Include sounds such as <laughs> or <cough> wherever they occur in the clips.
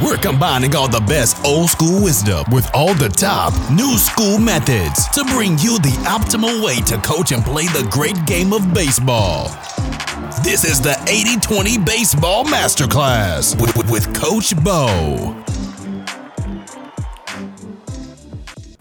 We're combining all the best old school wisdom with all the top new school methods to bring you the optimal way to coach and play the great game of baseball. This is the 80 20 Baseball Masterclass with, with Coach Bo.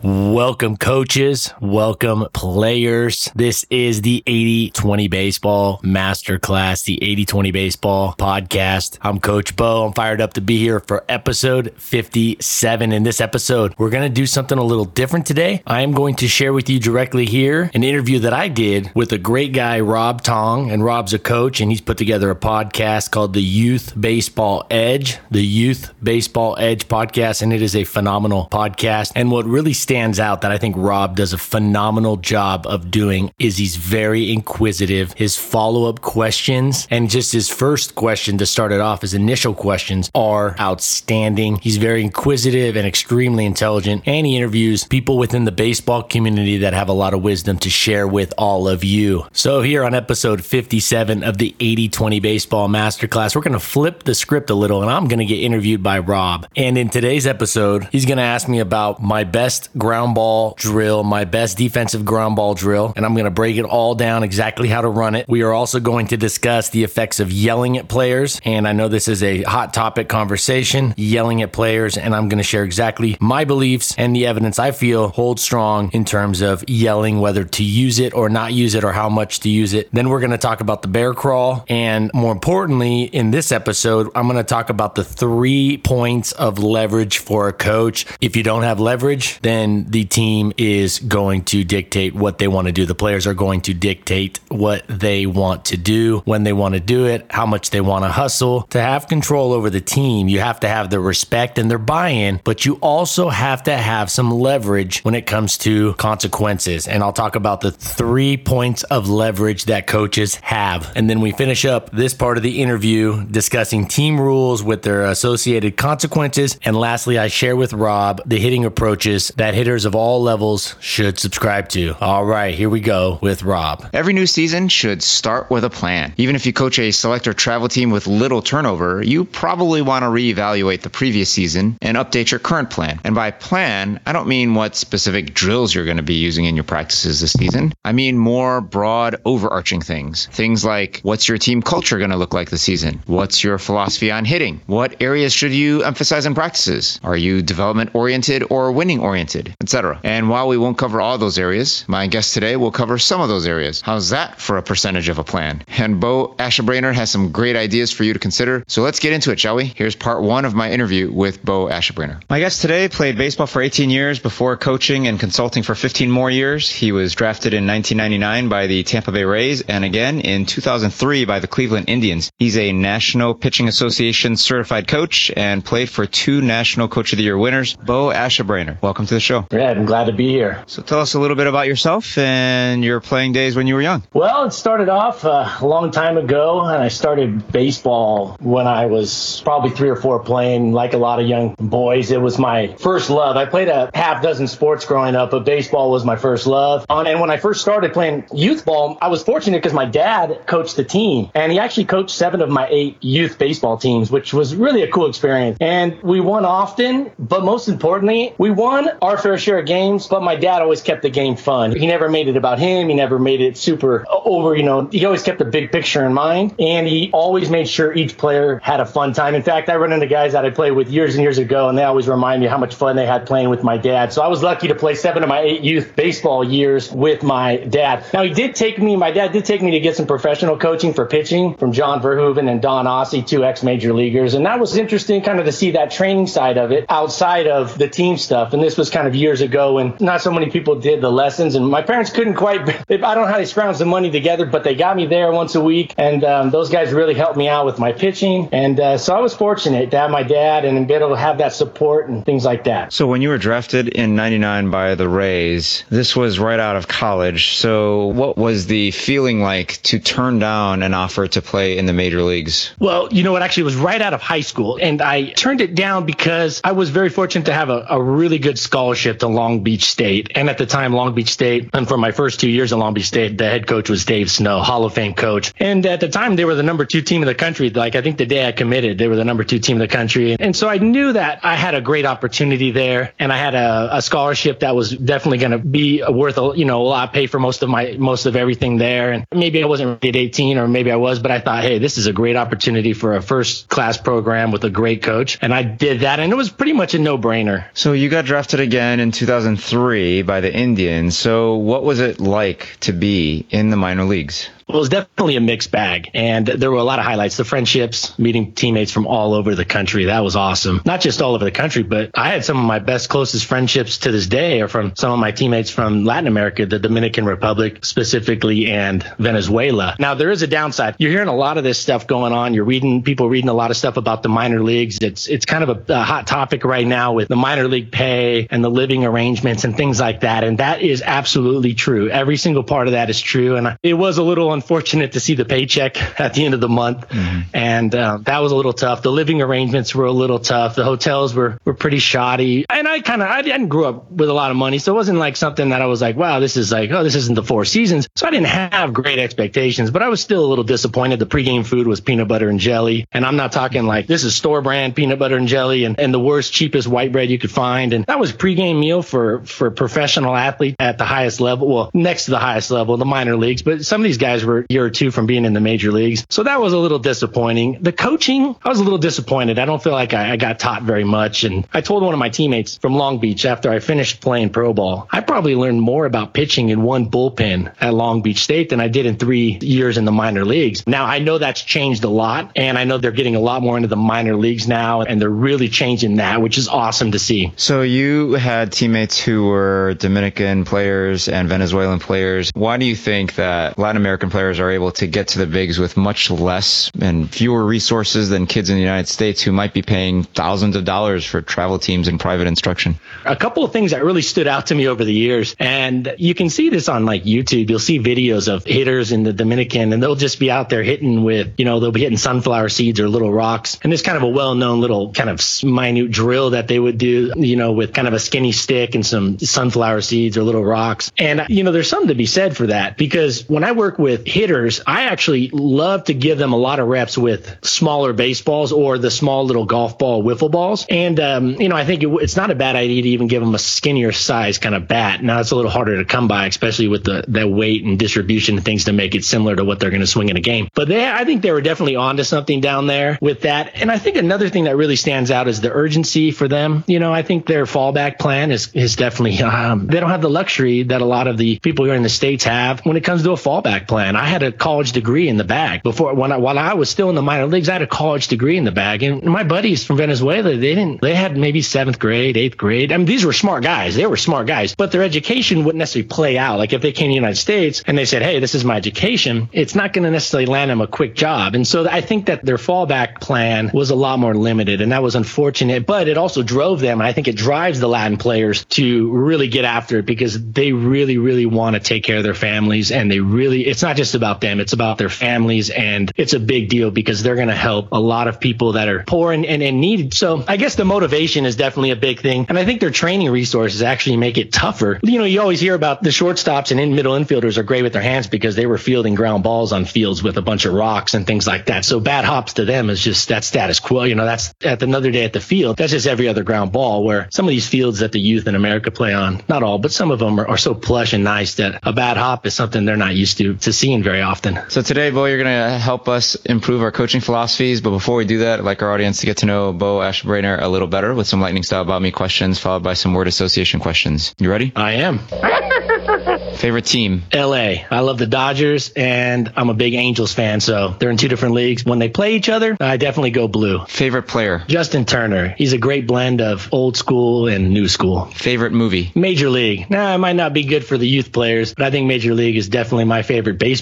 Welcome, coaches. Welcome, players. This is the 80 20 Baseball Masterclass, the 80 20 Baseball Podcast. I'm Coach Bo. I'm fired up to be here for episode 57. In this episode, we're going to do something a little different today. I am going to share with you directly here an interview that I did with a great guy, Rob Tong. And Rob's a coach, and he's put together a podcast called the Youth Baseball Edge, the Youth Baseball Edge podcast. And it is a phenomenal podcast. And what really stands out that I think Rob does a phenomenal job of doing is he's very inquisitive. His follow up questions and just his first question to start it off, his initial questions are outstanding. He's very inquisitive and extremely intelligent, and he interviews people within the baseball community that have a lot of wisdom to share with all of you. So, here on episode 57 of the 80 20 Baseball Masterclass, we're going to flip the script a little and I'm going to get interviewed by Rob. And in today's episode, he's going to ask me about my best ground ball drill, my best defensive ground ball drill, and I'm going to break it all down exactly how to run it. We are also going to discuss the effects of yelling at players, and I know this is a hot topic conversation, yelling at players, and I'm going to share exactly my beliefs and the evidence I feel hold strong in terms of yelling, whether to use it or not use it or how much to use it. Then we're going to talk about the bear crawl, and more importantly, in this episode, I'm going to talk about the three points of leverage for a coach. If you don't have leverage, then the team is going to dictate what they want to do. The players are going to dictate what they want to do, when they want to do it, how much they want to hustle. To have control over the team, you have to have their respect and their buy in, but you also have to have some leverage when it comes to consequences. And I'll talk about the three points of leverage that coaches have. And then we finish up this part of the interview discussing team rules with their associated consequences. And lastly, I share with Rob the hitting approaches that hitters of all levels should subscribe to. All right, here we go with Rob. Every new season should start with a plan. Even if you coach a select or travel team with little turnover, you probably want to reevaluate the previous season and update your current plan. And by plan, I don't mean what specific drills you're going to be using in your practices this season. I mean more broad, overarching things. Things like what's your team culture going to look like this season? What's your philosophy on hitting? What areas should you emphasize in practices? Are you development oriented or winning oriented? Etc. And while we won't cover all those areas, my guest today will cover some of those areas. How's that for a percentage of a plan? And Bo Aschabrainer has some great ideas for you to consider. So let's get into it, shall we? Here's part one of my interview with Bo Aschabrainer. My guest today played baseball for 18 years before coaching and consulting for 15 more years. He was drafted in 1999 by the Tampa Bay Rays and again in 2003 by the Cleveland Indians. He's a National Pitching Association certified coach and played for two National Coach of the Year winners. Bo Aschabrainer, welcome to the show show. Yeah, I'm glad to be here. So tell us a little bit about yourself and your playing days when you were young. Well, it started off uh, a long time ago, and I started baseball when I was probably three or four playing like a lot of young boys. It was my first love. I played a half dozen sports growing up, but baseball was my first love. And when I first started playing youth ball, I was fortunate because my dad coached the team, and he actually coached seven of my eight youth baseball teams, which was really a cool experience. And we won often, but most importantly, we won our fair share of games, but my dad always kept the game fun. He never made it about him. He never made it super over, you know, he always kept the big picture in mind. And he always made sure each player had a fun time. In fact, I run into guys that I played with years and years ago, and they always remind me how much fun they had playing with my dad. So I was lucky to play seven of my eight youth baseball years with my dad. Now, he did take me, my dad did take me to get some professional coaching for pitching from John Verhoeven and Don Aase, two ex major leaguers. And that was interesting kind of to see that training side of it outside of the team stuff. And this was kind of years ago and not so many people did the lessons. And my parents couldn't quite, <laughs> I don't know how they scrounged the money together, but they got me there once a week. And um, those guys really helped me out with my pitching. And uh, so I was fortunate to have my dad and be able to have that support and things like that. So when you were drafted in 99 by the Rays, this was right out of college. So what was the feeling like to turn down an offer to play in the major leagues? Well, you know what? Actually, it was right out of high school. And I turned it down because I was very fortunate to have a, a really good scholarship scholarship to Long Beach State. And at the time, Long Beach State, and for my first two years in Long Beach State, the head coach was Dave Snow, Hall of Fame coach. And at the time, they were the number two team in the country. Like I think the day I committed, they were the number two team in the country. And so I knew that I had a great opportunity there, and I had a, a scholarship that was definitely going to be worth a you know a lot, pay for most of my most of everything there. And maybe I wasn't at 18, or maybe I was, but I thought, hey, this is a great opportunity for a first class program with a great coach, and I did that, and it was pretty much a no brainer. So you got drafted again in 2003 by the Indians. So what was it like to be in the minor leagues? Well, it was definitely a mixed bag, and there were a lot of highlights. The friendships, meeting teammates from all over the country, that was awesome. Not just all over the country, but I had some of my best, closest friendships to this day are from some of my teammates from Latin America, the Dominican Republic specifically, and Venezuela. Now, there is a downside. You're hearing a lot of this stuff going on. You're reading people reading a lot of stuff about the minor leagues. It's it's kind of a, a hot topic right now with the minor league pay and the living arrangements and things like that. And that is absolutely true. Every single part of that is true. And it was a little unfortunate to see the paycheck at the end of the month, mm-hmm. and uh, that was a little tough. The living arrangements were a little tough. The hotels were were pretty shoddy, and I kind of I didn't grow up with a lot of money, so it wasn't like something that I was like, wow, this is like oh, this isn't the Four Seasons. So I didn't have great expectations, but I was still a little disappointed. The pregame food was peanut butter and jelly, and I'm not talking like this is store brand peanut butter and jelly and, and the worst cheapest white bread you could find, and that was pregame meal for for professional athlete at the highest level, well next to the highest level, the minor leagues, but some of these guys were year or two from being in the major leagues. So that was a little disappointing. The coaching, I was a little disappointed. I don't feel like I, I got taught very much. And I told one of my teammates from Long Beach after I finished playing pro ball, I probably learned more about pitching in one bullpen at Long Beach State than I did in three years in the minor leagues. Now I know that's changed a lot and I know they're getting a lot more into the minor leagues now and they're really changing that, which is awesome to see. So you had teammates who were Dominican players and Venezuelan players. Why do you think that Latin American players are able to get to the bigs with much less and fewer resources than kids in the United States who might be paying thousands of dollars for travel teams and private instruction? A couple of things that really stood out to me over the years, and you can see this on like YouTube. You'll see videos of hitters in the Dominican, and they'll just be out there hitting with, you know, they'll be hitting sunflower seeds or little rocks. And it's kind of a well known little kind of minute drill that they would do, you know, with kind of a skinny stick and some sunflower seeds or little rocks. And, you know, there's something to be said for that because when I work with hitters, I actually love to give them a lot of reps with smaller baseballs or the small little golf ball wiffle balls. And, um, you know, I think it, it's not a bad idea to even give them a skinnier size kind of bat. Now it's a little harder to come by, especially with the, the weight and distribution and things to make it similar to what they're going to swing in a game. But they, I think they were definitely onto something down there with that. And I think another thing that really stands out is the urgency for them. You know, I think their fallback plan is, is definitely, <laughs> um, they don't have the luxury that a lot of the people here in the States have when it comes to a fallback plan. I had a college degree in the bag before when I, while I was still in the minor leagues. I had a college degree in the bag, and my buddies from Venezuela they didn't. They had maybe seventh grade, eighth grade. I mean, these were smart guys. They were smart guys, but their education wouldn't necessarily play out. Like if they came to the United States and they said, "Hey, this is my education," it's not going to necessarily land them a quick job. And so I think that their fallback plan was a lot more limited, and that was unfortunate. But it also drove them, I think it drives the Latin players to really get after it because they really, really want to take care of their families, and they really. It's not just about them; it's about their families. And it's a big deal because they're going to help a lot of people that are poor and, and, and needed. So I guess the motivation is definitely a big thing. And I think their training resources actually make it tougher. You know, you always hear about the shortstops and in middle infielders are great with their hands because they were fielding ground balls on fields with a bunch of rocks and things like that. So bad hops to them is just that status quo. You know, that's at another day at the field. That's just every other ground ball where some of these fields that the youth in America play on, not all, but some of them are, are so plush and nice that a bad hop is something they're not used to, to seeing very often. So today, Bo, you're going to help us improve our coaching philosophies. But before we do that, I'd like our audience to get to know Bo Ashbrainer a little better with some lightning style about me questions, followed by some word association questions. You ready? I am. <laughs> Favorite team? LA. I love the Dodgers and I'm a big Angels fan, so they're in two different leagues. When they play each other, I definitely go blue. Favorite player? Justin Turner. He's a great blend of old school and new school. Favorite movie? Major League. Now, it might not be good for the youth players, but I think Major League is definitely my favorite baseball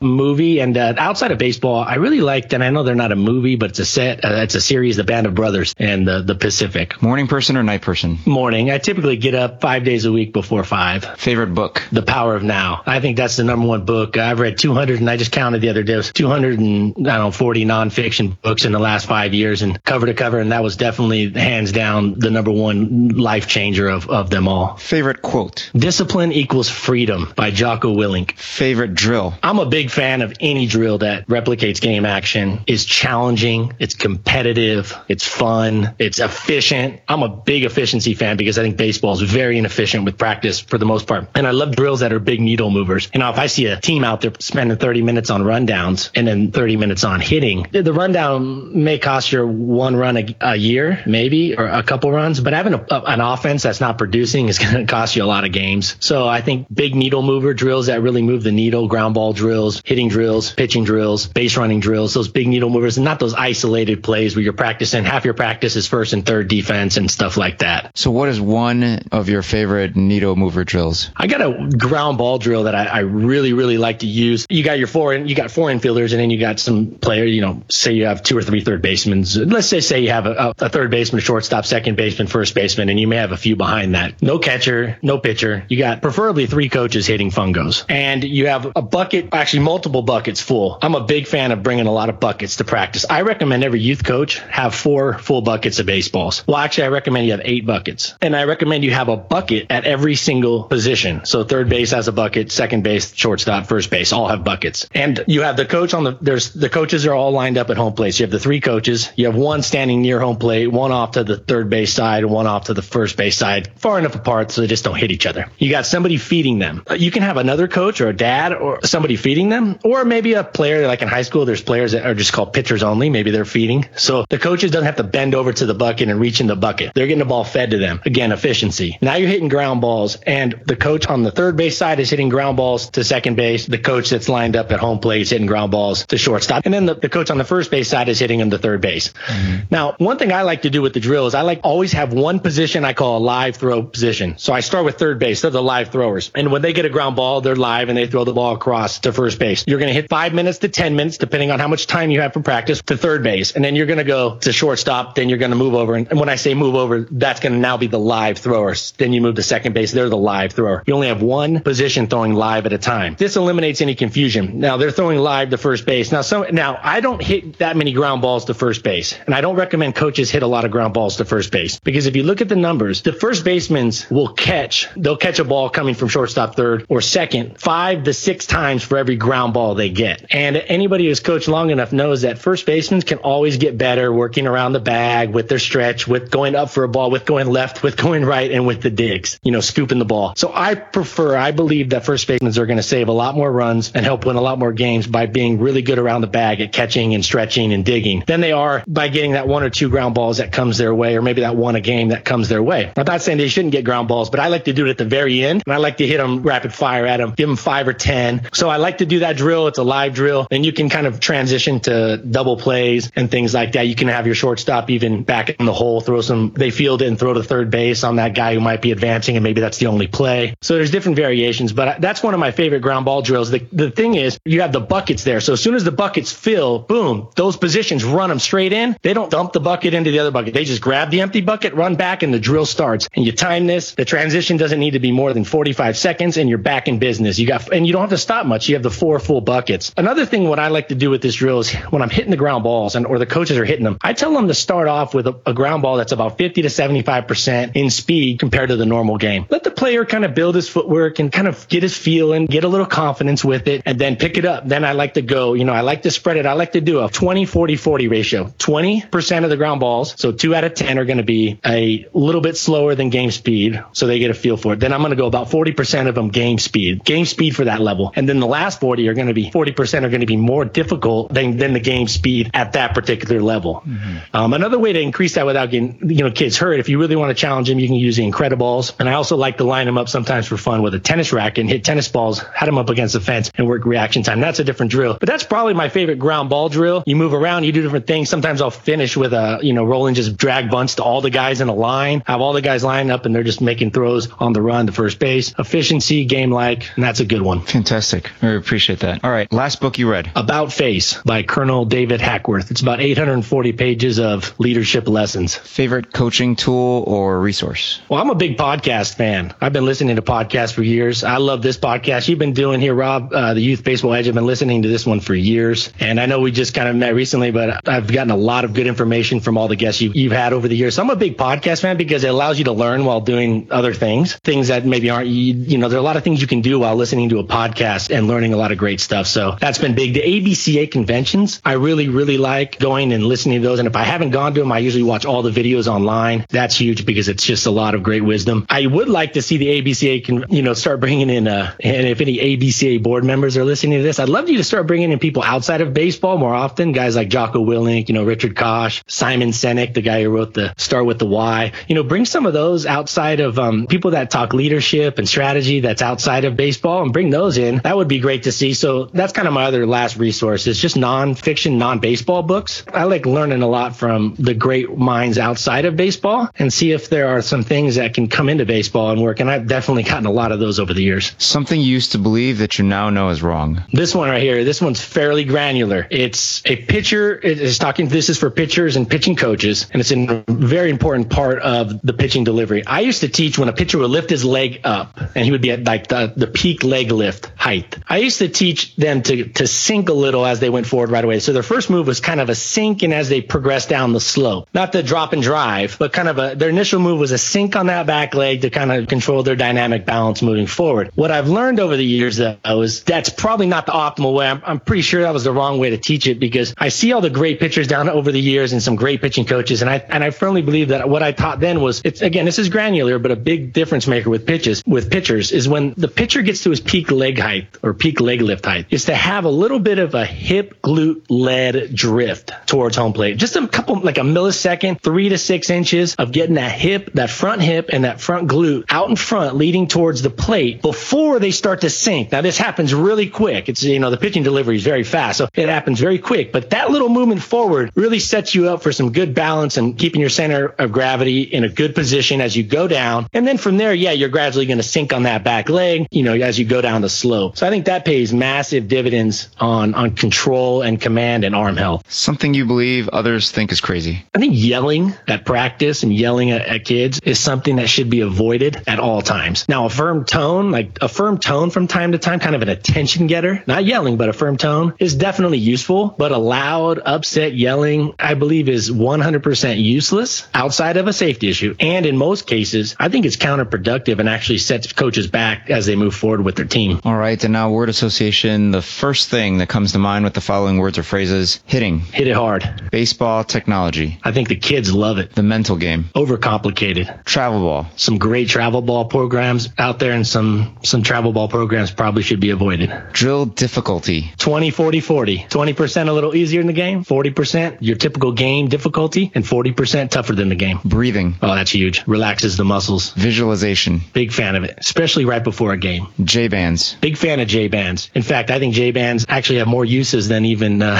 movie. And uh, outside of baseball, I really liked, and I know they're not a movie, but it's a set, uh, it's a series, The Band of Brothers and uh, the Pacific. Morning person or night person? Morning. I typically get up five days a week before five. Favorite book? The Power of Now. I think that's the number one book. I've read 200, and I just counted the other day, it was 240 nonfiction books in the last five years and cover to cover. And that was definitely hands down the number one life changer of, of them all. Favorite quote? Discipline equals freedom by Jocko Willink. Favorite drill? I'm a big fan of any drill that replicates game action, is challenging, it's competitive, it's fun, it's efficient. I'm a big efficiency fan because I think baseball is very inefficient with practice for the most part. And I love drills that are big needle movers. You know, if I see a team out there spending 30 minutes on rundowns and then 30 minutes on hitting, the rundown may cost you one run a, a year, maybe, or a couple runs, but having a, a, an offense that's not producing is <laughs> going to cost you a lot of games. So I think big needle mover drills that really move the needle, ground ball drills, hitting drills, pitching drills, base running drills, those big needle movers, and not those isolated plays where you're practicing half your practice is first and third defense and stuff like that. So what is one of your favorite needle mover drills? I got a ground ball drill that I, I really, really like to use. You got your four, and you got four infielders, and then you got some player. You know, say you have two or three third basemen. Let's say say you have a, a third baseman, shortstop, second baseman, first baseman, and you may have a few behind that. No catcher, no pitcher. You got preferably three coaches hitting fungos, and you have a bucket, actually multiple buckets full. I'm a big fan of bringing a lot of buckets to practice. I recommend every youth coach have four full buckets of baseballs. Well, actually, I recommend you have eight buckets, and I recommend you have a bucket at every single position. So third base has a bucket, second base, shortstop, first base, all have buckets. And you have the coach on the there's the coaches are all lined up at home plate. So you have the three coaches. You have one standing near home plate, one off to the third base side, one off to the first base side, far enough apart so they just don't hit each other. You got somebody feeding them. You can have another coach or a dad or somebody feeding them, or maybe a player like in high school. There's players that are just called pitchers only. Maybe they're feeding. So the coaches doesn't have to bend over to the bucket and reach in the bucket. They're getting the ball fed to them. Again, efficiency. Now you're hitting ground balls, and the coach on the third base side is hitting ground balls to second base. The coach that's lined up at home plate is hitting ground balls to shortstop. And then the, the coach on the first base side is hitting them to third base. Mm-hmm. Now, one thing I like to do with the drill is I like always have one position I call a live throw position. So I start with third base. They're the live throwers. And when they get a ground ball, they're live and they throw the ball across to first base. You're going to hit five minutes to 10 minutes, depending on how much time you have for practice to third base. And then you're going to go to shortstop. Then you're going to move over. And, when I say move over, that's going to now be the live throwers. Then you move to second base. They're the live thrower. You only have one position throwing live at a time. This eliminates any confusion. Now they're throwing live to first base. Now, so now I don't hit that many ground balls to first base, and I don't recommend coaches hit a lot of ground balls to first base because if you look at the numbers, the first basemen will catch they'll catch a ball coming from shortstop, third, or second five to six times for every ground ball they get. And anybody who's coached long enough knows that first basemen can always get better working around the bag with their stretch, with going up for a ball, with going left, with going right, and with the digs. You know, scooping the ball. So I prefer, I believe that first basemen are going to save a lot more runs and help win a lot more games by being really good around the bag at catching and stretching and digging than they are by getting that one or two ground balls that comes their way, or maybe that one a game that comes their way. I'm not saying they shouldn't get ground balls, but I like to do it at the very end, and I like to hit them rapid fire at them, give them five or ten. So I like to do that drill. It's a live drill, and you can kind of transition to double plays and things like that. You can have your shortstop even back in the hole, throw some, they field it and throw to third base on that guy who might be advancing, and maybe that's the only play. So there's different variations, but that's one of my favorite ground ball drills. The, the thing is, you have the buckets there. So as soon as the buckets fill, boom, those positions run them straight in. They don't dump the bucket into the other bucket. They just grab the empty bucket, run back, and the drill starts. And you time this. The transition doesn't need to be more than 45 seconds, and you're back in business. You got, and you don't have to stop much. You have the four full buckets. Another thing, what I like to do with this drill is when I'm hitting the ground balls and or the coaches are hitting them, I tell them to start off with a, a ground ball that's about 50 to 75 percent in speed compared to the normal game. Let the player kind of build his footwork and kind of get his feel and get a little confidence with it, and then pick it up. Then I like to go. You know, I like to spread it. I like to do a 20, 40, 40 ratio. 20 percent of the ground balls, so two out of 10 are going to be a little bit slower than game speed, so they get a feel for it. Then I'm going to go about 40% of them game speed, game speed for that level. And then the last 40 are going to be 40% are going to be more difficult than, than the game speed at that particular level. Mm-hmm. Um, another way to increase that without getting, you know, kids hurt, if you really want to challenge them, you can use the Incrediballs. And I also like to line them up sometimes for fun with a tennis racket and hit tennis balls, had them up against the fence and work reaction time. That's a different drill, but that's probably my favorite ground ball drill. You move around, you do different things. Sometimes I'll finish with a, you know, rolling just drag bunts to all the guys in a line, have all the guys lined up and they're just making throws on the run to first base. Efficiency, game like, and that's a good one. Fantastic. I appreciate that. All right. Last book you read About Face by Colonel David Hackworth. It's about 840 pages of leadership lessons. Favorite coaching tool or resource? Well, I'm a big podcast fan. I've been listening to podcasts for years. I love this podcast you've been doing here, Rob. Uh, the Youth Baseball Edge. I've been listening to this one for years, and I know we just kind of met recently, but I've gotten a lot of good information from all the guests you've, you've had over the years. So I'm a big podcast fan because it allows you to learn while doing other things, things that maybe aren't. You, you know, there are a lot of things you can do while listening to a podcast and learning a lot of great stuff. So that's been big. The ABCA conventions, I really, really like going and listening to those. And if I haven't gone to them, I usually watch all the videos online. That's huge because it's just a lot of great wisdom. I would like to see the ABCA, can, you know, start bringing in, uh, and if any ABCA board members are listening to this, I'd love you to start bringing in people outside of baseball more often. Guys like Jocko Willink, you know, Richard Koch, Simon Sinek, the guy who wrote the Start with the Why. You know, bring some of those outside of um, people that talk leadership and strategy that's outside of baseball and bring those in. That would be great to see. So that's kind of my other last resource. It's just nonfiction, non-baseball books. I like learning a lot from the great minds outside of baseball and see if there are some things that can come into baseball and work. And I've definitely gotten a lot of those over the years. Something you used to believe that you now know is wrong. This one right here, this one's fairly granular. It's a pitcher. It is talking. This is for pitchers and pitching coaches, and it's a very important part of the pitching delivery. I used to teach when a pitcher would lift his leg up, and he would be at like the, the peak leg lift height. I used to teach them to to sink a little as they went forward right away. So their first move was kind of a sink, and as they progressed down the slope, not the drop and drive, but kind of a their initial move was a sink on that back leg to kind of control their dynamic balance moving forward. What I've learned over the years though is that's probably not the optimal way. I'm, I'm pretty sure that was the wrong way to teach it because I see all the great pitchers down over the years and some great pitching coaches, and I and I firmly believe that what I taught then was it's again this is granular, but a big difference maker with pitches with pitchers is when the pitcher gets to his peak leg height or peak leg lift height is to have a little bit of a hip glute led drift towards home plate, just a couple like a millisecond, three to six inches of getting that hip, that front hip, and that front glute out in front, leading towards the plate before they start to sink. Now this happens really quick. It's you know the pitching delivery is very fast, so it happens very quick. But that little movement forward really sets you up for some good balance and keeping your center of gravity in a good position as you go down. And then from there, yeah, you're gradually going to sink on that back leg, you know, as you go down the slope. So I think that pays massive dividends on on control and command and arm health. Something you believe others think is crazy. I think yelling at practice and yelling at, at kids is something that should be avoided at all times. Now, a firm tone, like a firm tone from time to time, kind of an attention getter, not yelling, but a firm tone is definitely useful. But a loud, upset yelling, I believe, is 100% useless outside of a safety issue. And in most cases, I think it's counterproductive and actually sets coaches back as they move forward with their team. All right. And now, word association the first thing that comes to mind with the following words or phrases hitting, Hit it hard. baseball technology, I think the kids love it. the mental game, Overcomplicated. travel ball, Some great travel ball programs out there and some some travel ball programs probably should be avoided. drill difficulty, 20, 40, 40. 20% a little easier in the game, 40% your typical game difficulty, and 40% tougher than the game. breathing, Oh, that's huge. Relaxes the muscles. visualization, Big fan of it, especially right before a game. J bands, Big fan of J bands. In fact, I think J bands actually have more uses than even uh,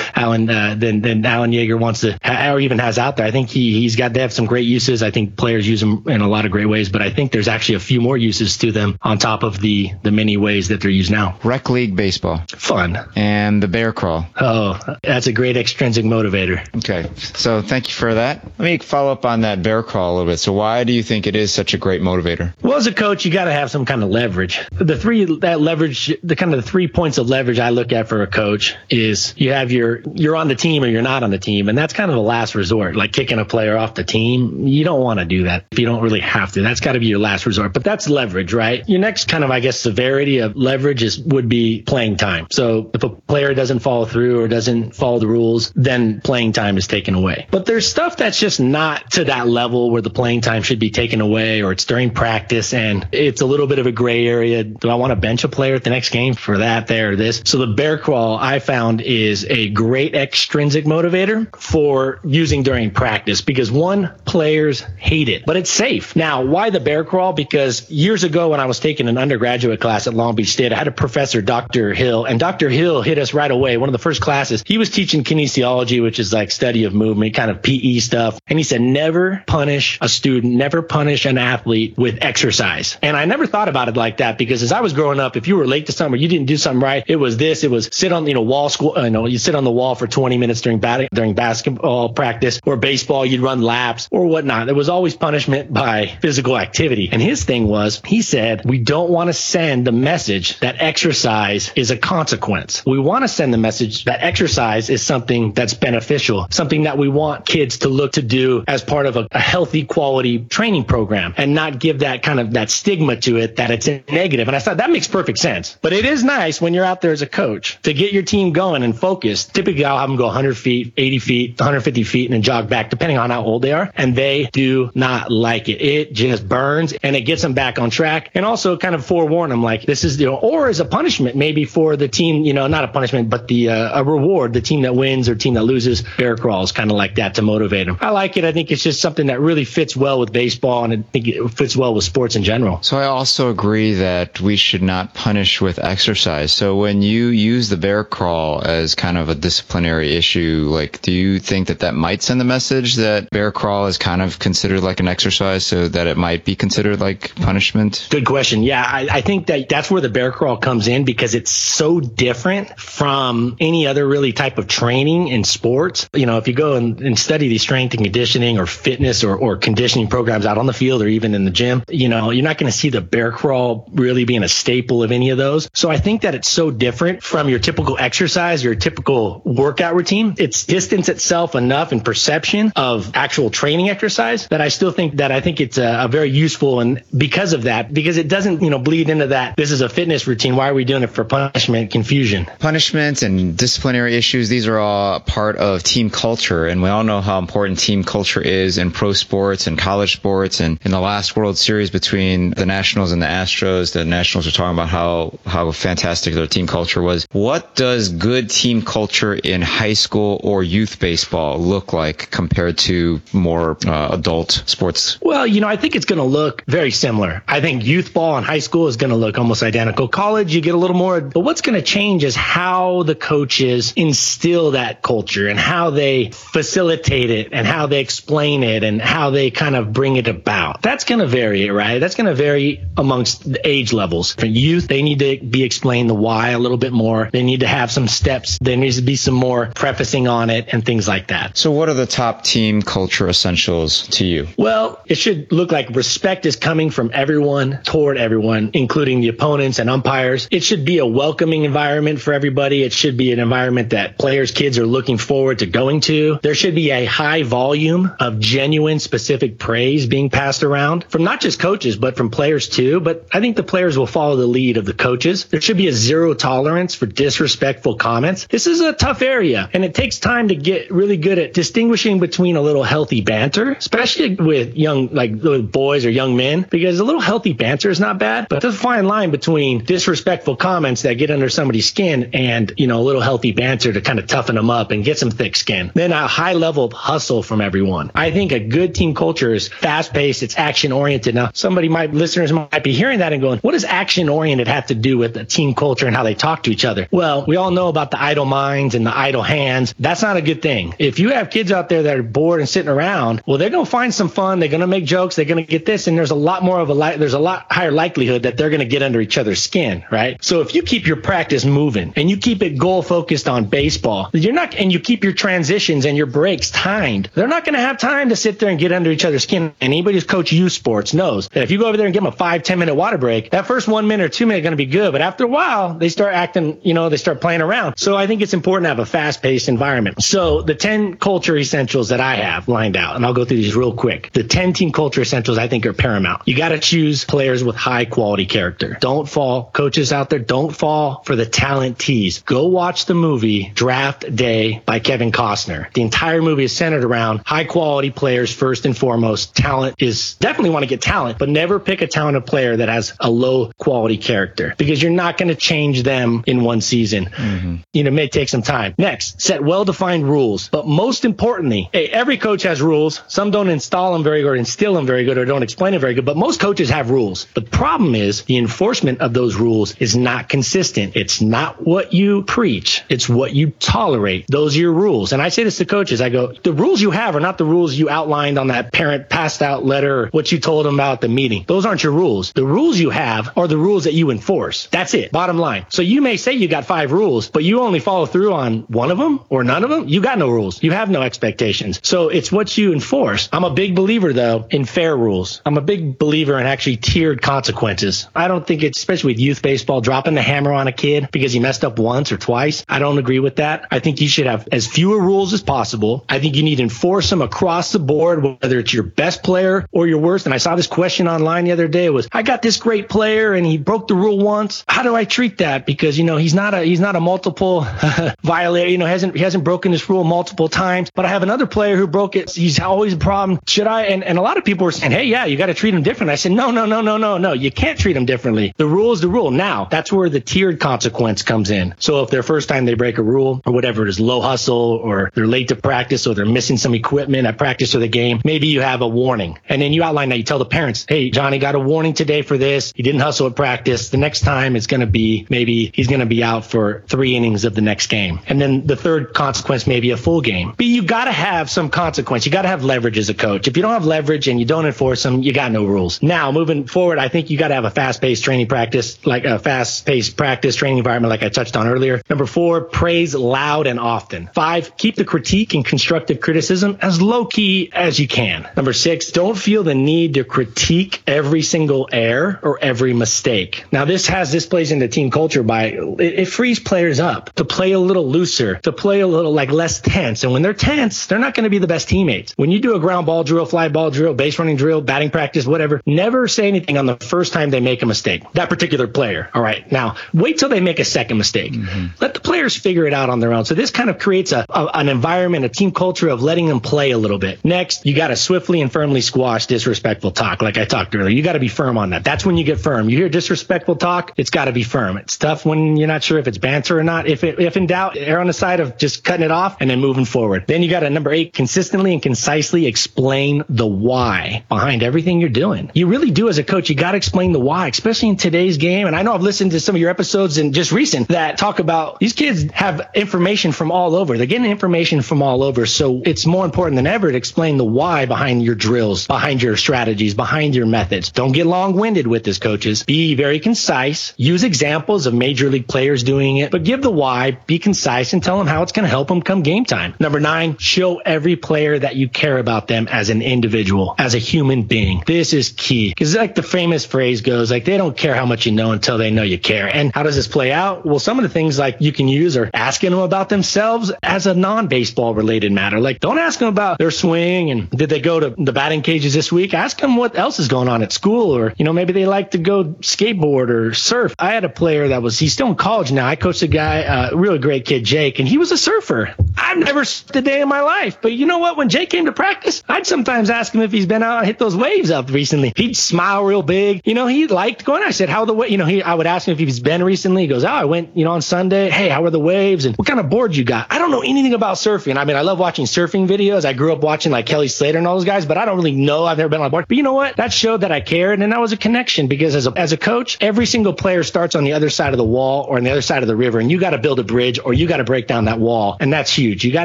<laughs> Alan uh, than than Alan Jaeger wants to ha- or even has out there. I think he he's got they have some great uses. I think players use them in a lot of great ways, but I think there's actually a few more uses to them on top of the the many ways that they're used now. rec league baseball, Fun. and the bear crawl. Oh, that's a great extrinsic motivator. Okay, so thank you for that. Let me follow up on that bear crawl a little bit. So, why do you think it is such a great motivator? Well, as a coach, you got to have some kind of leverage. The three that leverage, the kind of the three points of leverage I look at for a coach is you have your you're on the team or you're not on the team, and that's kind of the last resort. Like kicking a player off the team, you don't want to do that if you don't really have to. That's got to be your last resort. But that's leverage, right? Your next kind of I guess severity of leverage is would be playing time. So if a player doesn't follow through or doesn't follow the rules, then playing time is taken away. But there's stuff that's just not to that level where the playing time should be taken away or it's during practice and it's a little bit of a gray area. Do I want to bench a player at the next game for that, there, this? So the bear crawl I found is a great extrinsic motivator for using during practice because one, players hate it, but it's safe. Now, why the bear crawl? Because years ago when I was taking an undergraduate class at Long Beach State, I had a professor, Dr. Hill, and Dr. Hill hit us right away. One of the first classes, he was teaching kinesiology, which is like study of movement, kind of PE stuff. And he said, never punish a student, never punish an athlete with exercise. And I never thought about it like that because as I was growing up, if you were late to something or you didn't do something right, it was this, it was sit on, you know, wall school, uh, you know, you sit on the wall for 20 minutes during during basketball practice or baseball, you'd run laps or whatnot. There was always punishment by physical activity. And his thing was was he said, we don't want to send the message that exercise is a consequence. We want to send the message that exercise is something that's beneficial, something that we want kids to look to do as part of a, a healthy quality training program and not give that kind of that stigma to it that it's negative. And I thought that makes perfect sense. But it is nice when you're out there as a coach to get your team going and focused. Typically, I'll have them go 100 feet, 80 feet, 150 feet, and then jog back, depending on how old they are. And they do not like it. It just burns and it gets them back on track. And also kind of forewarn them like this is, you know, or as a punishment maybe for the team, you know, not a punishment, but the uh, a reward, the team that wins or team that loses, bear crawls, kind of like that to motivate them. I like it. I think it's just something that really fits well with baseball and I think it fits well with sports in general. So I also agree that we should not punish with exercise. So when you use the bear crawl as kind of a disciplinary issue, like do you think that that might send the message that bear crawl is kind of considered like an exercise so that it might be considered like punishment? Good question. Yeah, I, I think that that's where the bear crawl comes in because it's so different from any other really type of training in sports. You know, if you go and, and study these strength and conditioning or fitness or, or conditioning programs out on the field or even in the gym, you know, you're not going to see the bear crawl really being a staple of any of those. So I think that it's so different from your typical exercise, your typical workout routine. It's distance itself enough in perception of actual training exercise that I still think that I think it's a, a very useful and because of that, because it doesn't, you know, bleed into that. This is a fitness routine. Why are we doing it for punishment confusion? Punishment and disciplinary issues, these are all part of team culture. And we all know how important team culture is in pro sports and college sports. And in the last World Series between the Nationals and the Astros, the Nationals are talking about how, how fantastic their team culture was. What does good team culture in high school or youth baseball look like compared to more uh, adult sports? Well, you know, I think it's going to look very similar. I think youth ball in high school is going to look almost identical. College, you get a little more, but what's going to change is how the coaches instill that culture and how they facilitate it and how they explain it and how they kind of bring it about. That's going to vary, right? That's going to vary amongst age levels. For youth, they need to be explained the why a little bit more. They need to have some steps. There needs to be some more prefacing on it and things like that. So, what are the top team culture essentials to you? Well, it should look like respect is coming from everyone toward everyone, including the opponents and umpires. It should be a welcoming environment for everybody. It should be an environment that players, kids are looking forward to going to. There should be a high volume of genuine, specific praise being passed around from not just coaches, but from players too. But I think the players will follow the lead of the coaches. There should be a zero tolerance for disrespectful comments. This is a tough area and it takes time to get really good at distinguishing between a little healthy banter, especially with young, like little boys or young men, because a little healthy banter is not bad, but there's a fine line between disrespectful comments that get under somebody's skin and, you know, a little healthy banter to kind of toughen them up and get some thick skin. Then a high level of hustle from everyone. I think a good team culture is fast paced. It's action oriented. Now, somebody might, listeners might be hearing that and going, what does action oriented have to do with the team culture and how they talk to each other? Well, we all know about the idle minds and the idle hands. That's not a good thing. If you have kids out there that are bored and sitting around, well, they're going to find some fun. They're going to make jokes. They're going to get this. And there's a lot more of a, there's a lot higher likelihood that they're going to get under each other's skin, right? So if you keep your practice moving and you keep it goal focused on baseball, you're not, and you keep your transitions and your breaks timed, they're not going to have time to sit there and get under each other's skin. And anybody who's coached youth sports knows that if you go over there and give them a five, 10 minute water break, that first one minute or two minute going to be good. But after a while, they start acting, you know, they start playing around. So I think it's important to have a fast paced environment. So the 10 culture essentials that I have lined out, and I'll go through these real quick. The 10 team culture essentials I think are paramount. You got to choose players with high quality character. Don't fall, coaches out there, don't fall for the talent tease. Go watch the movie Draft Day by Kevin Costner. The entire movie is centered around high quality players first and foremost. Talent is definitely want to get talent, but never pick a talented player that has a low quality character because you're not going to change them in one season. Mm-hmm. You know, it may take some time. Next, set well defined rules, but most importantly, hey, every coach has rules. Some don't install them very good or instill them very good or don't explain it very good, but most coaches have rules. The problem is the enforcement of those rules is not consistent. It's not what you preach. It's what you tolerate. Those are your rules. And I say this to coaches. I go, the rules you have are not the rules you outlined on that parent passed out letter or what you told them about the meeting. Those aren't your rules. The rules you have are the rules that you enforce. That's it. Bottom line. So you may say you got five rules, but you only follow through on one of them or none of them. You got no rules. You have no expectations. So it's what you enforce. I'm a big believer though in fair rules. I'm a big believer in actually tiered consequences. I don't think it's, especially with youth baseball, dropping the hammer on a kid because he messed up once or twice. I don't agree with that. I think you should have as fewer rules as possible. I think you need to enforce them across the board, whether it's your best player or your worst. And I saw this question online the other day was, I got this great player and he broke the rule once. How do I treat that? Because, you know, he's not a, he's not a multiple <laughs> violator, you know, hasn't, he hasn't broken this rule multiple times, but I have another player who broke it. He's always a problem. Should I? And, and a lot of people were saying, Hey, yeah, you got to treat him different. I said, no, no, no, no, no, no. You can't treat him differently. The rule is the rule. Now that's where the tiered consequence comes in. So if their first time they break a rule or whatever it is, low hustle or they're late to practice or they're missing some equipment at practice or the game, maybe you have a warning. And then you outline that you tell the parents, Hey, Johnny got a warning today for this. He didn't hustle at practice. The next time it's going to be maybe he's going to be out for three innings of the next game. And then the third consequence may be a full game. But you got to have some consequence. You got to have leverage as a coach. If you don't have leverage and you don't enforce them, you got no rules. Now, moving forward, I think you got to have a fast paced training practice, like a fast paced practice training environment, like I touched on earlier. Number four, praise loud and often. Five, keep the critique and constructive criticism as low key as you can. Number six, don't feel the need to critique every single error or every mistake. Now, this has, this plays into team culture by, it, it frees players up to play a little looser, to play a little like less tense. And when they're tense, they're not going to be the best teammates. When you do a ground ball drill, fly ball drill, base running drill, batting practice, whatever, never say anything on the first time they make a mistake. That particular player. All right. Now, wait till they make a second mistake. Mm-hmm. Let the players figure it out on their own. So this kind of creates a, a an environment, a team culture of letting them play a little bit. Next, you got to swiftly and firmly squash disrespectful talk, like I talked earlier. You got to be firm on that. That's when you get firm. You hear disrespectful talk, it's got to be firm. It's tough when you're not sure if it's banter or not. If it, if in doubt, err on the side of just cutting it off and then moving forward. Then you got to number eight, consistently and concisely explain the why behind everything you're doing. You really do as a coach. You got to explain the why, especially in today's game. And I know I've listened to some of your episodes and just recent that talk about these kids have information from all over. They're getting information from all over. So it's more important than ever to explain the why behind your drills, behind your strategies, behind your methods. Don't get long winded with this, coaches. Be very concise. Use examples of major league players doing it, but give the why, be concise, and tell them how it's going to help them come game time. Number nine, show every player that you care about them as an individual, as a human being. This is key because like the famous phrase goes, like they don't care how much you know until they know you care. And how does this play out? Well, some of the things like you can use are asking them about themselves as a non-baseball related matter. Like don't ask them about their swing and did they go to the batting cages this week? Ask them what else is going on at school or, you know, maybe they like to go skateboard or surf. I had a player that was, he's still in college now. I coached a guy, a uh, really great kid, Jake, and he was a surfer. I've never surfed a day in my life, but you know what? When Jake came to practice, I'd sometimes ask him if he's been out and hit those waves up recently. He'd smile real big. You know, he liked going. I said, how the way, you know, he, I would ask him if he's been recently. He goes, oh, I went, you know, on Sunday. Hey, how were the waves? And what kind of board you got? I don't know anything about surfing. I mean, I love watching surfing videos. I grew up watching like Kelly Slater and all those guys, but I don't really know. I've never been on a board. But you know what? That showed that I cared. And that was a connection because as a, as a coach, every single player starts on the other side of the wall or on the other side of the river. And you got to build a bridge or you got to break down that wall. And that's huge. You got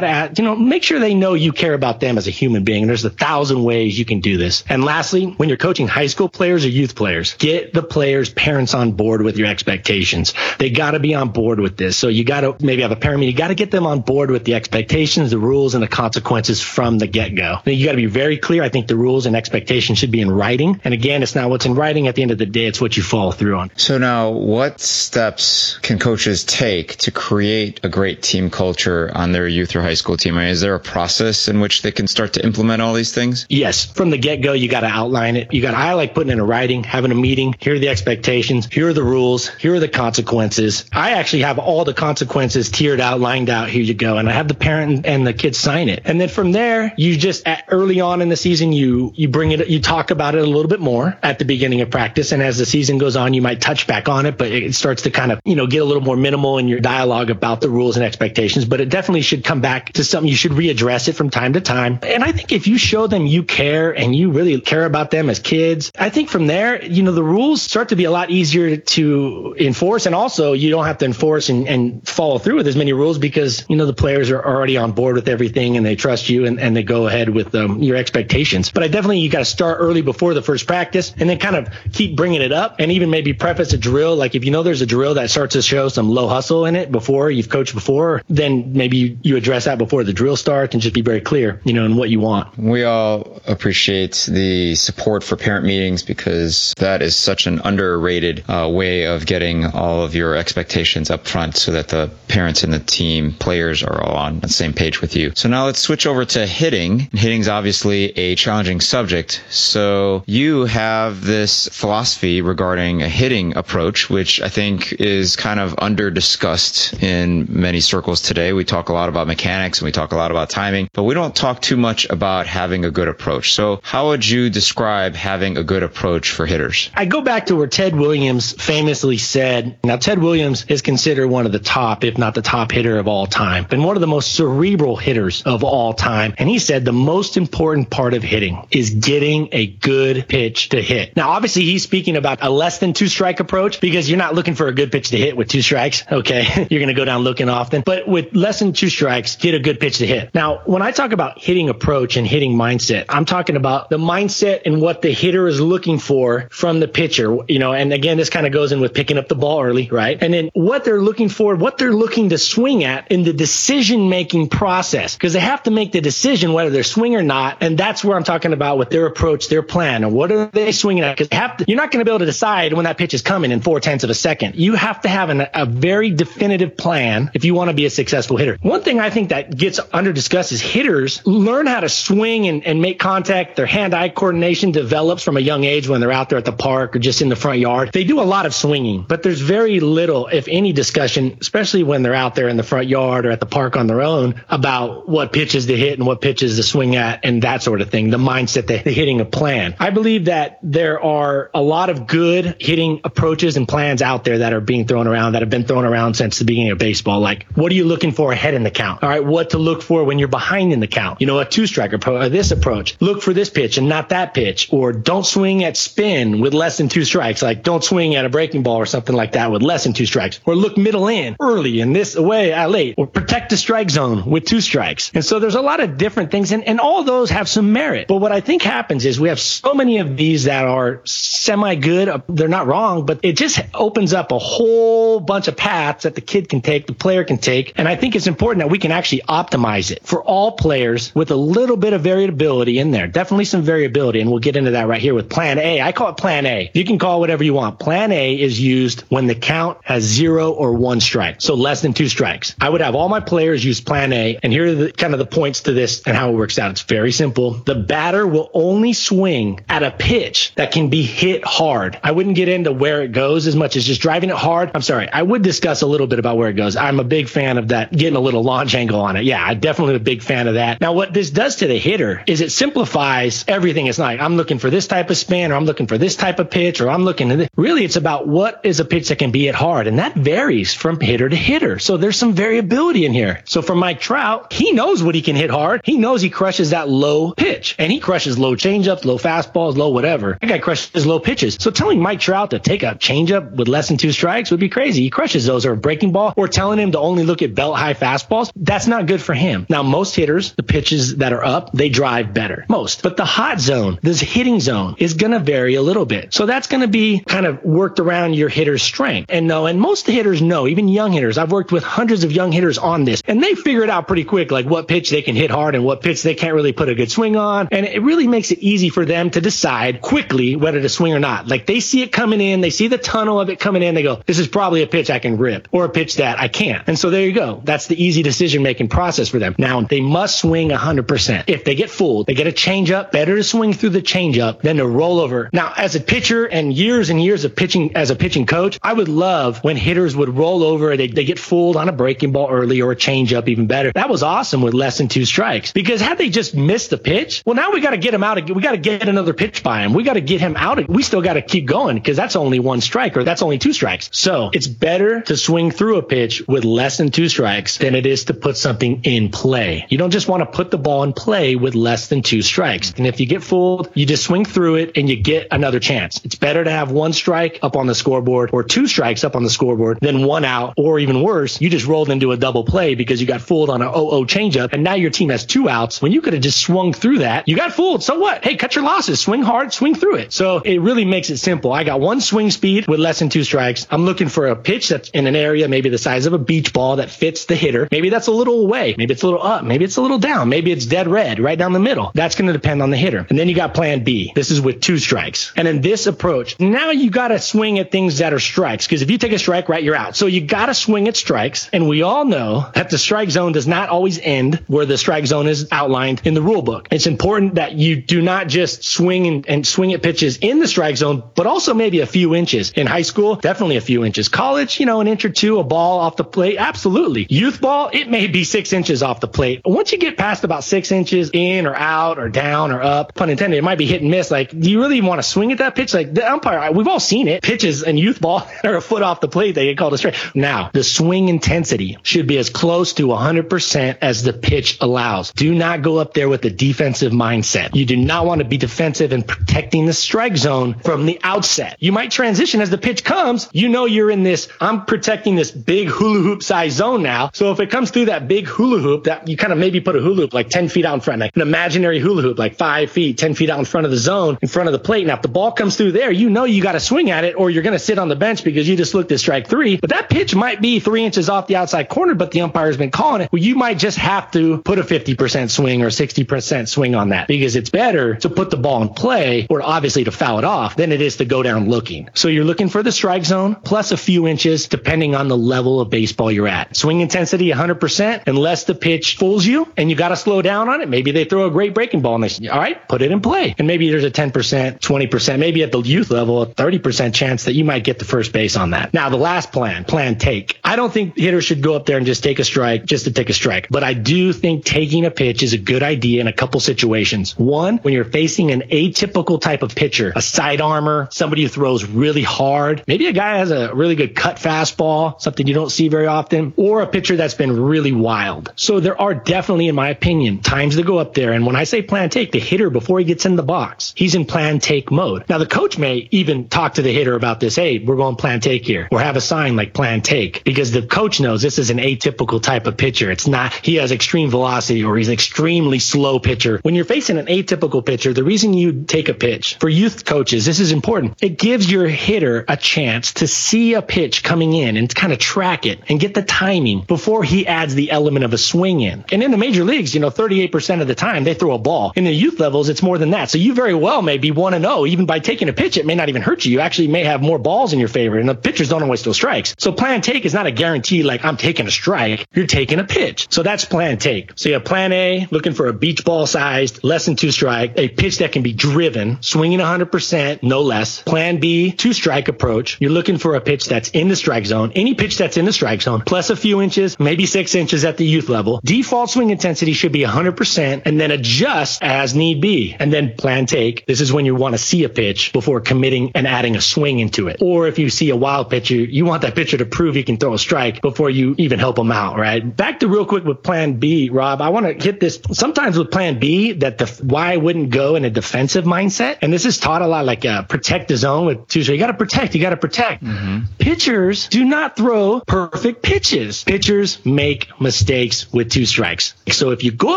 to you know, make sure they know you care about them as a human being. And there's a thousand ways you can do this. And lastly, when you're coaching high school players or youth players, get the players' parents on board with your expectations. They got to be on board with this. So you got to maybe have a parent meeting. You got to get them on board with the expectations, the rules, and the consequences from the get go. You got to be very clear. I think the rules and expectations should be in writing. And again, it's not what's in writing. At the end of the day, it's what you follow through on. So now, what steps can coaches take to create a great team culture on their youth or high school team? Is there a process in which they can start to implement all these things? Yes. From the get go, you got to outline it. You got, I like putting in a writing, having a meeting. Here are the expectations. Here are the rules. Here are the consequences. I actually have all the consequences tiered out, lined out. Here you go. And I have the parent and the kids sign it. And then from there, you just early on in the season, you, you bring it, you talk about it a little bit more at the beginning of practice. And as the season goes on, you might touch back on it, but it starts to kind of, you know, get a little more minimal in your dialogue about the rules and expectations. But it definitely should come back to something you should readdress it from time to time. And I think if you show them you care and you really care about them as kids, I think from there, you know, the rules start to be a lot easier to enforce. And also you don't have to enforce and, and follow through with as many rules because, you know, the players are already on board with everything and they trust you and, and they go ahead with um, your expectations. But I definitely, you got to start early before the first practice and then kind of keep bringing it up and even maybe preface a drill. Like if you know there's a drill that starts to show some low hustle in it before you've coached before, then maybe you, address that before the drill starts and just be very clear, you know, in what you want. We all appreciate the support for parent meetings because that is such an underrated uh, way of getting all of your expectations up front so that the parents and the team players are all on the same page with you. So now let's switch over to hitting. Hitting's obviously a challenging subject. So you have this philosophy regarding a hitting approach, which I think is kind of under discussed in many circles today. We talk a lot about mechanics and we talk a lot about timing, but we don't talk too much about having a good approach. So how would you describe having a good approach for hitters? I go back to where Ted Williams famously said, now Ted Williams is considered one of the top, if not the top hitter of all time, and one of the most cerebral hitters of all time. And he said the most important part of hitting is getting a good pitch to hit. Now, obviously he's speaking about a less than two strike approach because you're not looking for a good pitch to hit with two strikes. Okay. <laughs> you're going to go down looking often, but with less than two strikes, get a good pitch to hit. Now, when I talk about hitting approach and hitting mindset, I'm talking about the mindset and what the hitter is looking for from the pitcher, you know, and again, this kind of goes in with picking up the ball early, right? And then what they're looking for, what they're looking to swing at in the decision making process, because they have to make the decision whether they're swing or not. And that's where I'm talking about with their approach, their plan, and what are they swinging at? Because you're not going to be able to decide when that pitch is coming in four tenths of a second. You have to have an, a very definitive plan if you want to be a successful hitter. One thing I think that gets under discussed is hitters learn how to swing and, and make contact. Their hand eye coordination develops from a young age when they're out there at the park or just in the front yard. They do a lot of swinging, but there's very little, if any, discussion, especially when they're out there in the front yard or at the park on their own about what pitches to hit and what pitches to swing at and that sort of thing. The mindset, the, the hitting a plan. I believe that there are a lot of good hitting approaches and plans out there that are being thrown around that have been thrown around since the beginning of baseball. Like, what are you looking for ahead in the count? All right, what to look for when you're behind in the count? You know, a two strike approach, uh, this approach. Look for this pitch and not that pitch, or don't swing at spin with less than two strikes. Like, don't swing at a breaking ball or something like that with less than two strikes, or look middle in early and this away at late, or protect the strike zone with two strikes. And so there's a lot of different things, and, and all those have some merit. But what I think happens is we have so many of these that are semi good. They're not wrong, but it just opens up a whole bunch of paths that the kid can take, the player can take. And I think it's important that we can actually optimize it for all players with a little bit of variability in there. Definitely some variability. And we'll get into that right here with plan A. I call it plan A. You can call whatever you want. Plan A is used when the count has zero or one strike. So less than two strikes. I would have all my players use plan A. And here are the kind of the points to this and how it works out. It's very simple. The batter will only swing at a pitch that can be hit hard. I wouldn't get into where it goes as much as just driving it hard. I'm sorry. I would discuss a little bit about where it goes. I'm a big fan of that, getting a little launch angle on it. Yeah, I definitely a big fan of that. Now, what this does to the hitter is it simplifies everything. It's like, I'm looking for this type of spin or I'm looking for this type of pitch or I'm looking at this. Really, it's about what is a pitch that can be hit hard. And that varies from hitter to hitter. So there's some variability in here. So for Mike Trout, he knows what he can hit hard. He knows he crushes that low pitch and he crushes low changeups, low fastballs, low whatever. That guy crushes low pitches. So telling Mike Trout to take a changeup with less than two strikes would be crazy. He crushes those or a breaking ball or telling him to only look at belt high fastballs. That's not good for him. Now, most hitters, the pitches that are up, they drive better. Most. But the hot zone, this hitting zone is going to vary a little bit. So that's going to be kind of worked around your hitter's strength. And no, and most hitters know, even young hitters, I've worked with hundreds of young hitters on this and they figure it out pretty quick, like what pitch they can hit hard and what pitch they can't really put a good swing on. And it really makes it easy for them to decide quickly whether to swing or not. Like they see it coming in, they see the tunnel of it coming in, they go, this is probably a pitch I can rip or a pitch that I can't. And so there you go. That's the easy decision making process for them. Now they must swing 100%. If they get fooled, they get a changeup, better to swing through the changeup than to roll over. Now, as a pitcher and years and years of pitching as a pitching coach, I would love when hitters would roll over, they, they get fooled on a breaking ball early or a changeup even better. That was awesome with less than two strikes because had they just missed the pitch, well, now we got to get him out. Of, we got to get another pitch by him. We got to get him out. Of, we still got to keep going because that's only one strike or that's only two strikes. So it's better to swing through a pitch with less than two strikes than it is to put something in play. You don't just want to put the ball in play with less than two strikes. And if you get fooled, you just swing through it and you get another chance. It's better to have one strike up on the scoreboard or two strikes up on the scoreboard than one out or even worse, you just rolled into a double play because you got fooled on an 0-0 changeup and now your team has two outs when you could have just swung through that. You got fooled. So what? Hey, cut your losses. Swing hard, swing through it. So it really makes it simple. I got one swing speed with less than two strikes. I'm looking for a pitch that's in an area maybe the size of a beach ball that fits the hitter. Maybe that's a little away. Maybe it's a little up. Maybe it's a little down. Maybe it's dead red right down the middle. That's going to depend on the hitter. And then you got plan B. This is with two strikes. And in this approach, now you got to swing at things that are strikes. Because if you take a strike, right, you're out. So you got to swing at strikes. And we all know that the strike zone does not always end where the strike zone is outlined in the rule book. It's important that you do not just swing and, and swing at pitches in the strike zone, but also maybe a few inches. In high school, definitely a few inches. College, you know, an inch or two, a ball off the plate, absolutely. Youth ball, it may be six inches off the plate. Once you get past about six inches in or out or down or up, pun intended, it might be hit and miss. Like, do you really want to swing at that pitch? Like the umpire, we've all seen it. Pitches and youth ball <laughs> are a foot off the plate, they get called a strike. Now, the swing intensity should be as close to 100% as the pitch allows. Do not go up there with a defensive mindset. You do not want to be defensive and protecting the strike zone from the outset. You might transition as the pitch comes. You know you're in this, I'm protecting this big hula hoop size zone now. So if it comes through that big hula hoop, that you kind of maybe put a hula hoop like 10 feet out in front, like an imaginary hula hoop, like five feet, 10 feet out in front of the zone, in front of the plate. Now, if the ball comes through there, you know you got to swing at it or you're going to sit on the bench because you just looked at strike three. But that pitch might be three inches off the outside corner, but the umpire's been calling it. Well, you might just have to put a 50% swing or 60% swing on that because it's better to put the ball in play or obviously to foul it off than it is to go down looking. So you're looking for the strike zone plus a few inches depending on the level of baseball you're at. Swing intensity 100% unless the pitch fools you and you got to slow down on it. Maybe they throw a great breaking ball and they say, all right, put it in play. And maybe there's a 10%, 20%, maybe at the youth level, a 30% chance that you might get the first base on that. Now, the last plan, plan take. I don't think hitters should go up there and just take a strike just to take a strike, but I do think taking a pitch is a good idea in a couple situations. One, when you're facing an atypical type of pitcher, a side armor, somebody who throws really hard, maybe a guy has a really good cut fastball, something you don't see very often, or a pitcher that's been really wild. So there are definitely, in my opinion, times to go up there. And when I say plan take, the hitter before he gets in the box, he's in plan take mode. Now the coach may even talk to the hitter about this. Hey, we're going plan take here, or have a sign like plan take, because the coach knows this is an atypical type of pitcher. It's not he has extreme velocity or he's an extremely slow pitcher. When you're facing an atypical pitcher, the reason you take a pitch for youth coaches, this is important. It gives your hitter a chance to see a pitch coming in and kind of track it and get the timing before he adds the element of a swing in. And in the major leagues, you know, 38% of the time they throw a ball. In the youth levels, it's more than that. So you very well may be 1 and 0 even by taking a pitch. It may not even hurt you. You actually may have more balls in your favor and the pitchers don't always throw strikes. So plan take is not a guarantee like I'm taking a strike. You're taking a pitch. So that's plan take. So you have plan A, looking for a beach ball sized, less than two strike, a pitch that can be driven, swinging 100%, no less. Plan B, two strike approach. You're looking for a pitch that's in the strike zone, any pitch that's in the strike zone, plus a few inches, maybe six inches at the youth level. Default swing intensity should be 100% and then adjust as need be. And then plan take. This is when you want to see a pitch before committing and adding a swing into it. Or if you see a wild pitcher, you want that pitcher to prove he can throw a strike before you even help him out, right? Back to real quick with plan B, Rob, I want to hit this sometimes with plan B that the why I wouldn't go in a defensive mindset. And this is taught a lot like uh, protect the zone with So you got to protect, you got to protect. Mm-hmm. Pitchers do not throw perfect pitches. Pitchers make mistakes with two strikes. So if you go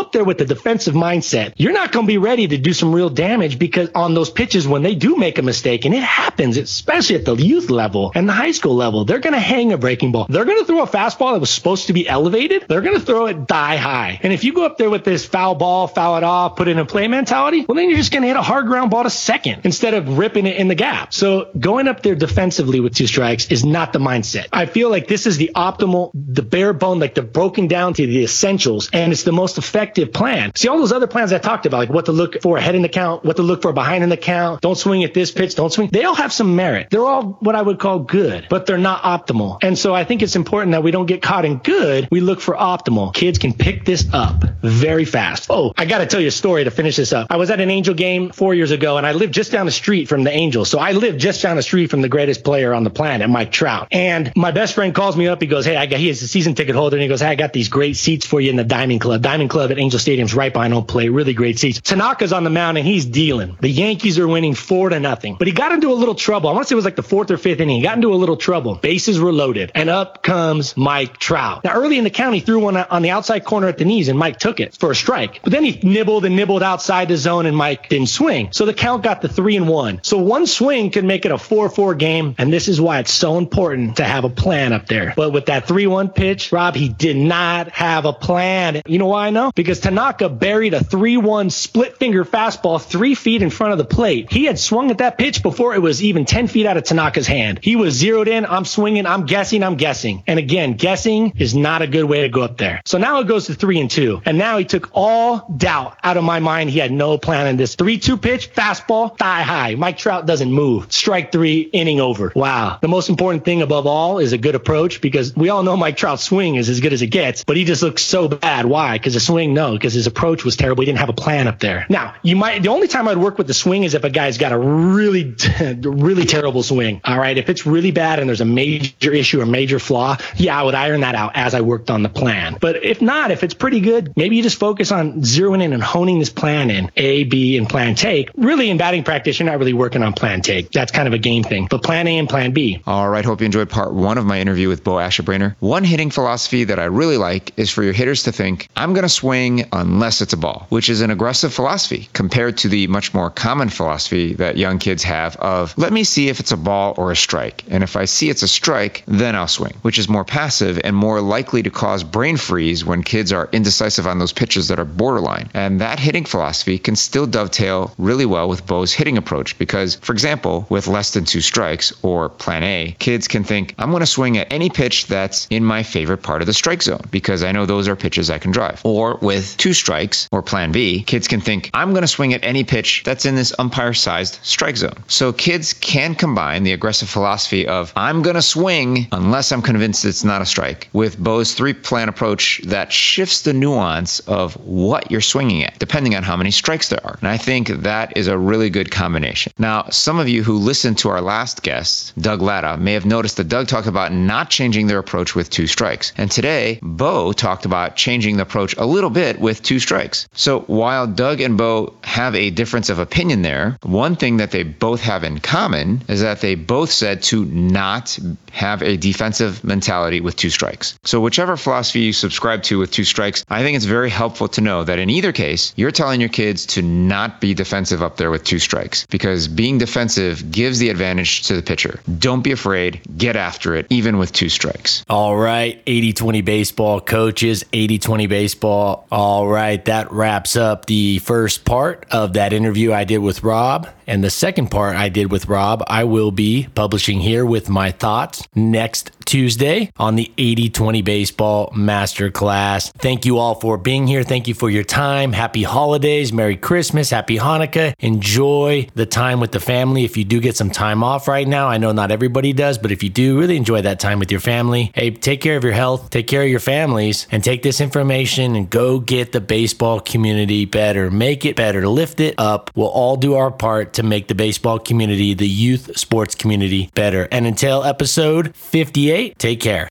up there with a defensive mindset, you're not going to be ready to do some real damage because on those pitches, when they do make a mistake, and it happens, especially at the youth level and the high school level, they're going to hang a breaking ball. They're going to throw a fastball that was supposed to be elevated. They're going to throw it die high. And if you go up there with this foul ball, foul it off, put it in a play mentality, well, then you're just going to hit a hard ground ball to second instead of ripping it in the gap. So going up there defensively with two strikes is not the mindset. I feel like this is the optimal, the bare bone, like the broken down to the essentials, and it's the most effective plan. See all those other plans I talked about, like what to look for ahead in the count, what to look for behind in the count, don't swing at this pitch, don't swing. They all have some merit. They're all what I would call good, but they're not optimal. And so I think it's important that we don't get caught in good. We look for optimal. Kids can pick this up very fast. Oh, I got to tell you a story to finish this up. I was at an Angel game four years ago, and I lived just down the street from the Angels. So I lived just down the street from the greatest player on the planet, Mike Trout. And my best friend calls me up. He goes, Hey, I got, he is a season ticket holder. And he goes, Hey, I got these great seats for you in the Diamond Club. Diamond Club at Angel Stadium's right behind home plate. Really great seats. Tanaka's on the mound and he's dealing. The Yankees are winning four to nothing. But he got into a little trouble. I want to say it was like the fourth or fifth inning. He got into a little trouble. Bases were loaded. And up comes Mike Trout. Now, early in the count, he threw one on the outside corner at the knees and Mike took it for a strike. But then he nibbled and nibbled outside the zone and Mike didn't swing. So the count got the three and one. So one swing could make it a 4-4 game. And this is why it's so important to have a plan up there. But with that 3-1 pitch, Rob, he did not have a plan. You know why I know? Because Tanaka buried a 3-1 split finger fastball three feet in front of the plate. He had swung at that pitch before it was even 10 feet out of Tanaka's hand. He was zeroed in. I'm swinging. I'm guessing. I'm guessing. And again, guessing is not a good way to go up there. So now it goes to three and two. And now he took all doubt out of my mind. He had no plan in this three two pitch, fastball, thigh high. Mike Trout doesn't move. Strike three, inning over. Wow. The most important thing above all is a good approach because we all know Mike Trout's swing is as good as it gets, but he just looks so bad. Why? Because the swing, no, because his approach was terrible. He didn't have a plan up there. Now, you might, the only time I'd work with the swing is if a guy's got a really, <laughs> really terrible swing. All right. If it's really bad and there's a major issue or major flaw, yeah, I would iron that out as I worked on the plan. But if not, if it's pretty good, maybe you just focus on zeroing in and honing this plan in A, B, and plan take. Really, in batting practice, you're not really working on plan take. That's kind of a game thing. But plan A and plan B. All right. Hope you enjoyed part one of my interview with Bo Ascherbrainer. One hitting philosophy that I really like is for your hitters to think, I'm going to swing unless it's a ball, which is an aggressive philosophy compared to the much more common philosophy that young kids have of, let me see if it's a ball or a strike. And if I see it's a strike, then I'll swing, which is more passive and more likely to cause brain freeze when kids are indecisive on those pitches that are borderline. And that hitting philosophy can still dovetail really well with Bo's hitting approach because, for example, with less than two strikes or plan A, kids can think, I'm going to swing at any pitch that's in my favorite part of the strike zone because I know those are pitches I can drive. Or with two strikes or plan B, kids can think, I'm going to swing at any pitch that's in this umpire sized strike zone. So kids can combine the aggressive philosophy of, I'm going to swing unless I'm convinced it's not a strike with Bo's three plan approach that shifts the nuance of what you're swinging at, depending on how many strikes there are. And I think that is a really good combination. Now, some of you who listened to our last guest, Doug Latta, may have noticed that Doug talked about not changing their approach with two strikes. And today, Bo talked about changing the approach a little bit with two strikes. So while Doug and Bo have a difference of opinion there, one thing that they both have in common is that they both said to not have a defensive mentality with two strikes. So whichever philosophy you subscribe to with two strikes, I think it's very helpful to know that in either case, you're telling your kids to not be defensive up there with two strikes because being defensive gives the advantage to the pitcher. Don't be afraid, get after it, even with two strikes. All right, 80 20 baseball coaches, 80 20 baseball. All right, that wraps up the first part of that interview I did with Rob. And the second part I did with Rob, I will be publishing here with my thoughts next Tuesday on the 80 20 Baseball Masterclass. Thank you all for being here. Thank you for your time. Happy holidays. Merry Christmas. Happy Hanukkah. Enjoy the time with the family. If you do get some time off right now, I know not everybody does, but if you do, really enjoy that time with your family. Hey, take care of your health, take care of your families, and take this information and go get the baseball community better. Make it better. Lift it up. We'll all do our part to make the baseball community, the youth sports community better. And until episode 58, Take care.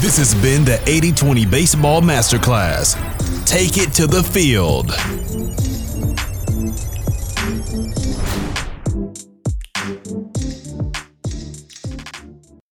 This has been the 80 20 Baseball Masterclass. Take it to the field.